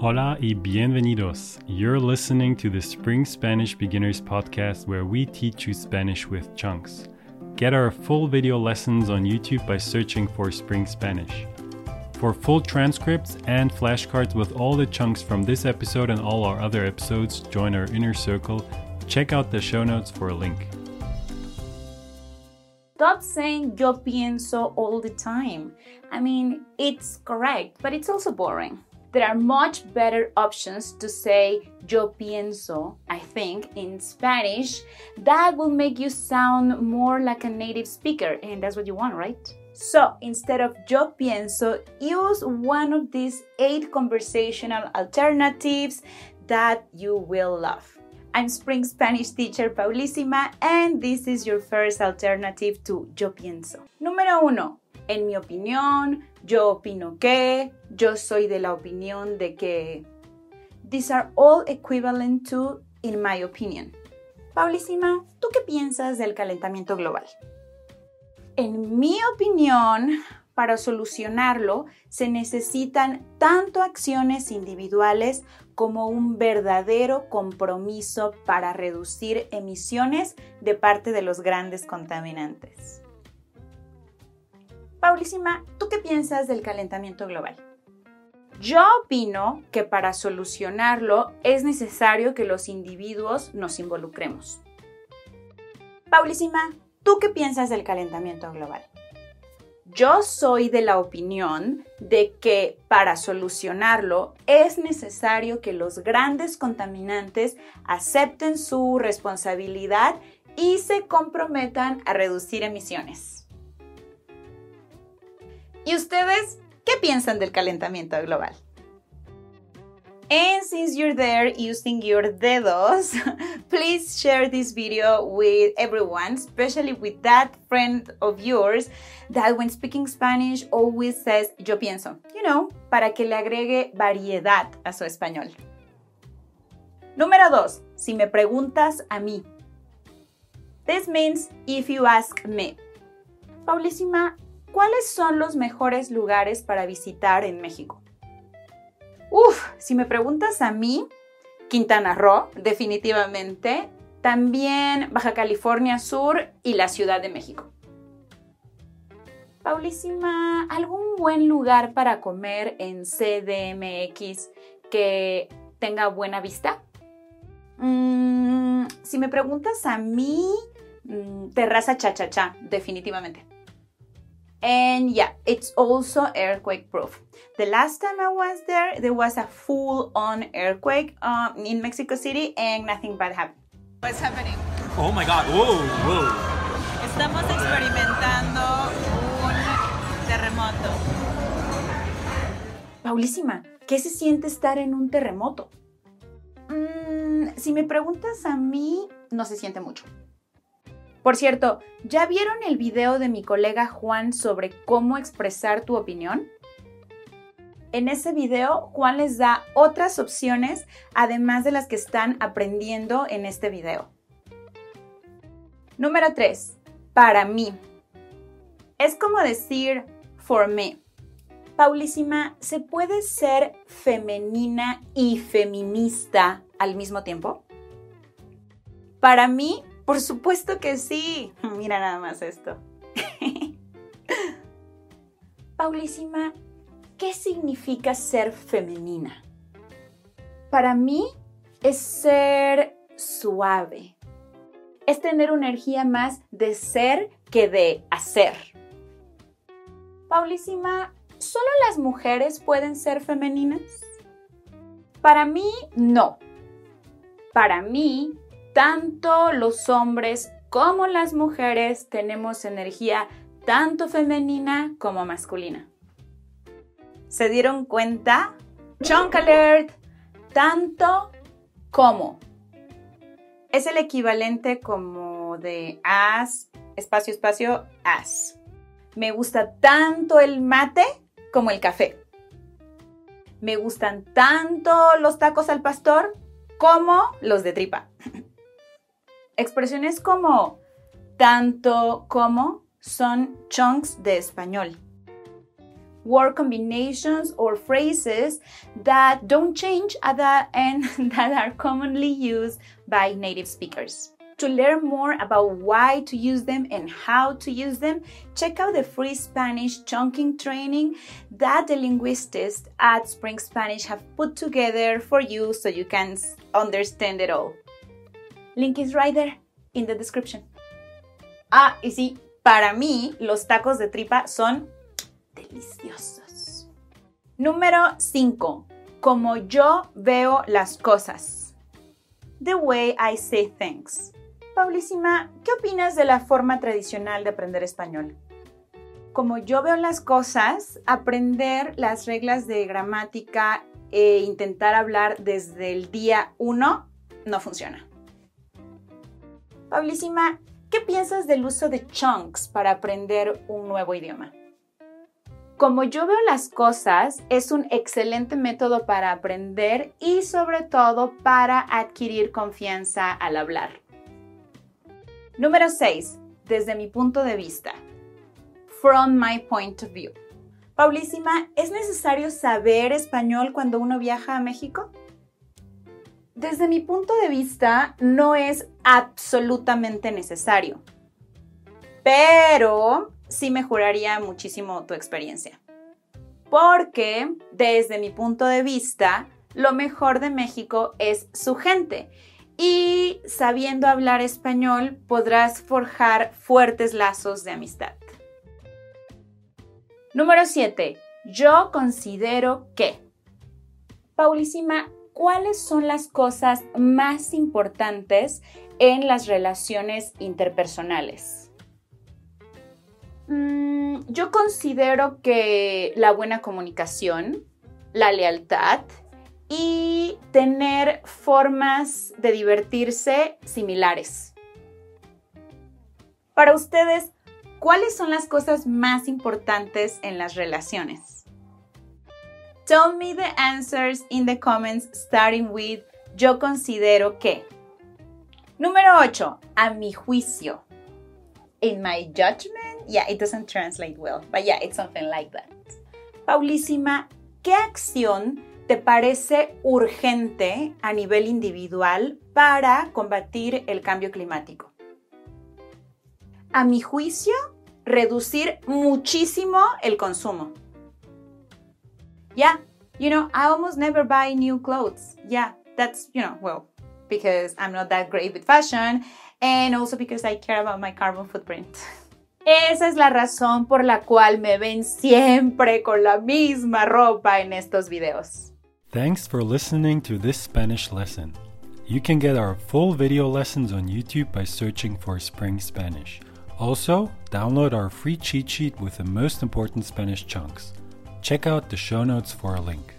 Hola y bienvenidos. You're listening to the Spring Spanish Beginners podcast where we teach you Spanish with chunks. Get our full video lessons on YouTube by searching for Spring Spanish. For full transcripts and flashcards with all the chunks from this episode and all our other episodes, join our inner circle. Check out the show notes for a link. Stop saying yo pienso all the time. I mean, it's correct, but it's also boring. There are much better options to say yo pienso, I think, in Spanish. That will make you sound more like a native speaker, and that's what you want, right? So instead of yo pienso, use one of these eight conversational alternatives that you will love. I'm Spring Spanish teacher Paulísima, and this is your first alternative to yo pienso. Número uno, en mi opinión, yo opino que, yo soy de la opinión de que. These are all equivalent to in my opinion. Paulísima, ¿tú qué piensas del calentamiento global? En mi opinión, para solucionarlo se necesitan tanto acciones individuales como un verdadero compromiso para reducir emisiones de parte de los grandes contaminantes. Paulísima, ¿tú qué piensas del calentamiento global? Yo opino que para solucionarlo es necesario que los individuos nos involucremos. Paulísima, ¿tú qué piensas del calentamiento global? Yo soy de la opinión de que para solucionarlo es necesario que los grandes contaminantes acepten su responsabilidad y se comprometan a reducir emisiones. ¿Y ustedes qué piensan del calentamiento global? And since you're there using your dedos, please share this video with everyone, especially with that friend of yours that when speaking Spanish always says yo pienso, you know, para que le agregue variedad a su español. Número 2. Si me preguntas a mí. This means if you ask me. ¿Cuáles son los mejores lugares para visitar en México? Uf, si me preguntas a mí, Quintana Roo, definitivamente. También Baja California Sur y la Ciudad de México. Paulísima, ¿algún buen lugar para comer en CDMX que tenga buena vista? Mm, si me preguntas a mí, mm, Terraza Cha-Cha-Cha, definitivamente. And yeah, it's also earthquake proof. The last time I was there, there was a full on earthquake um, in Mexico City and nothing bad happened. What's happening? Oh my god, whoa, whoa. Estamos experimentando un terremoto. Paulísima, ¿qué se siente estar en un terremoto? Mm, si me preguntas a mí, no se siente mucho. Por cierto, ¿ya vieron el video de mi colega Juan sobre cómo expresar tu opinión? En ese video, Juan les da otras opciones además de las que están aprendiendo en este video. Número 3. Para mí. Es como decir for me. Paulísima, ¿se puede ser femenina y feminista al mismo tiempo? Para mí, por supuesto que sí. Mira nada más esto. Paulísima, ¿qué significa ser femenina? Para mí es ser suave. Es tener una energía más de ser que de hacer. Paulísima, ¿solo las mujeres pueden ser femeninas? Para mí, no. Para mí, tanto los hombres como las mujeres tenemos energía tanto femenina como masculina. ¿Se dieron cuenta? Chunk alert, tanto como. Es el equivalente como de as, espacio, espacio, as. Me gusta tanto el mate como el café. Me gustan tanto los tacos al pastor como los de tripa. Expresiones como tanto como son chunks de español. word combinations or phrases that don't change and that are commonly used by native speakers. To learn more about why to use them and how to use them, check out the free Spanish chunking training that the linguists at Spring Spanish have put together for you so you can understand it all. Link is right there in the description. Ah, y sí, para mí los tacos de tripa son deliciosos. Número 5. Como yo veo las cosas. The way I say things. Paulísima, ¿qué opinas de la forma tradicional de aprender español? Como yo veo las cosas, aprender las reglas de gramática e intentar hablar desde el día 1 no funciona. Paulísima, ¿qué piensas del uso de chunks para aprender un nuevo idioma? Como yo veo las cosas, es un excelente método para aprender y sobre todo para adquirir confianza al hablar. Número 6. Desde mi punto de vista. From my point of view. Paulísima, ¿es necesario saber español cuando uno viaja a México? Desde mi punto de vista, no es absolutamente necesario. Pero sí mejoraría muchísimo tu experiencia. Porque, desde mi punto de vista, lo mejor de México es su gente y sabiendo hablar español podrás forjar fuertes lazos de amistad. Número 7. Yo considero que. Paulísima, ¿cuáles son las cosas más importantes en las relaciones interpersonales? Mm, yo considero que la buena comunicación, la lealtad, y tener formas de divertirse similares. Para ustedes, ¿cuáles son las cosas más importantes en las relaciones? Tell me the answers in the comments starting with yo considero que. Número 8. A mi juicio. In my judgment, yeah, it doesn't translate well, but yeah, it's something like that. Paulísima, ¿qué acción te parece urgente a nivel individual para combatir el cambio climático? A mi juicio, reducir muchísimo el consumo. Yeah, you know, I almost never buy new clothes. Yeah, that's, you know, well, because I'm not that great with fashion and also because I care about my carbon footprint. Esa es la razón por la cual me ven siempre con la misma ropa en estos videos. Thanks for listening to this Spanish lesson. You can get our full video lessons on YouTube by searching for Spring Spanish. Also, download our free cheat sheet with the most important Spanish chunks. Check out the show notes for a link.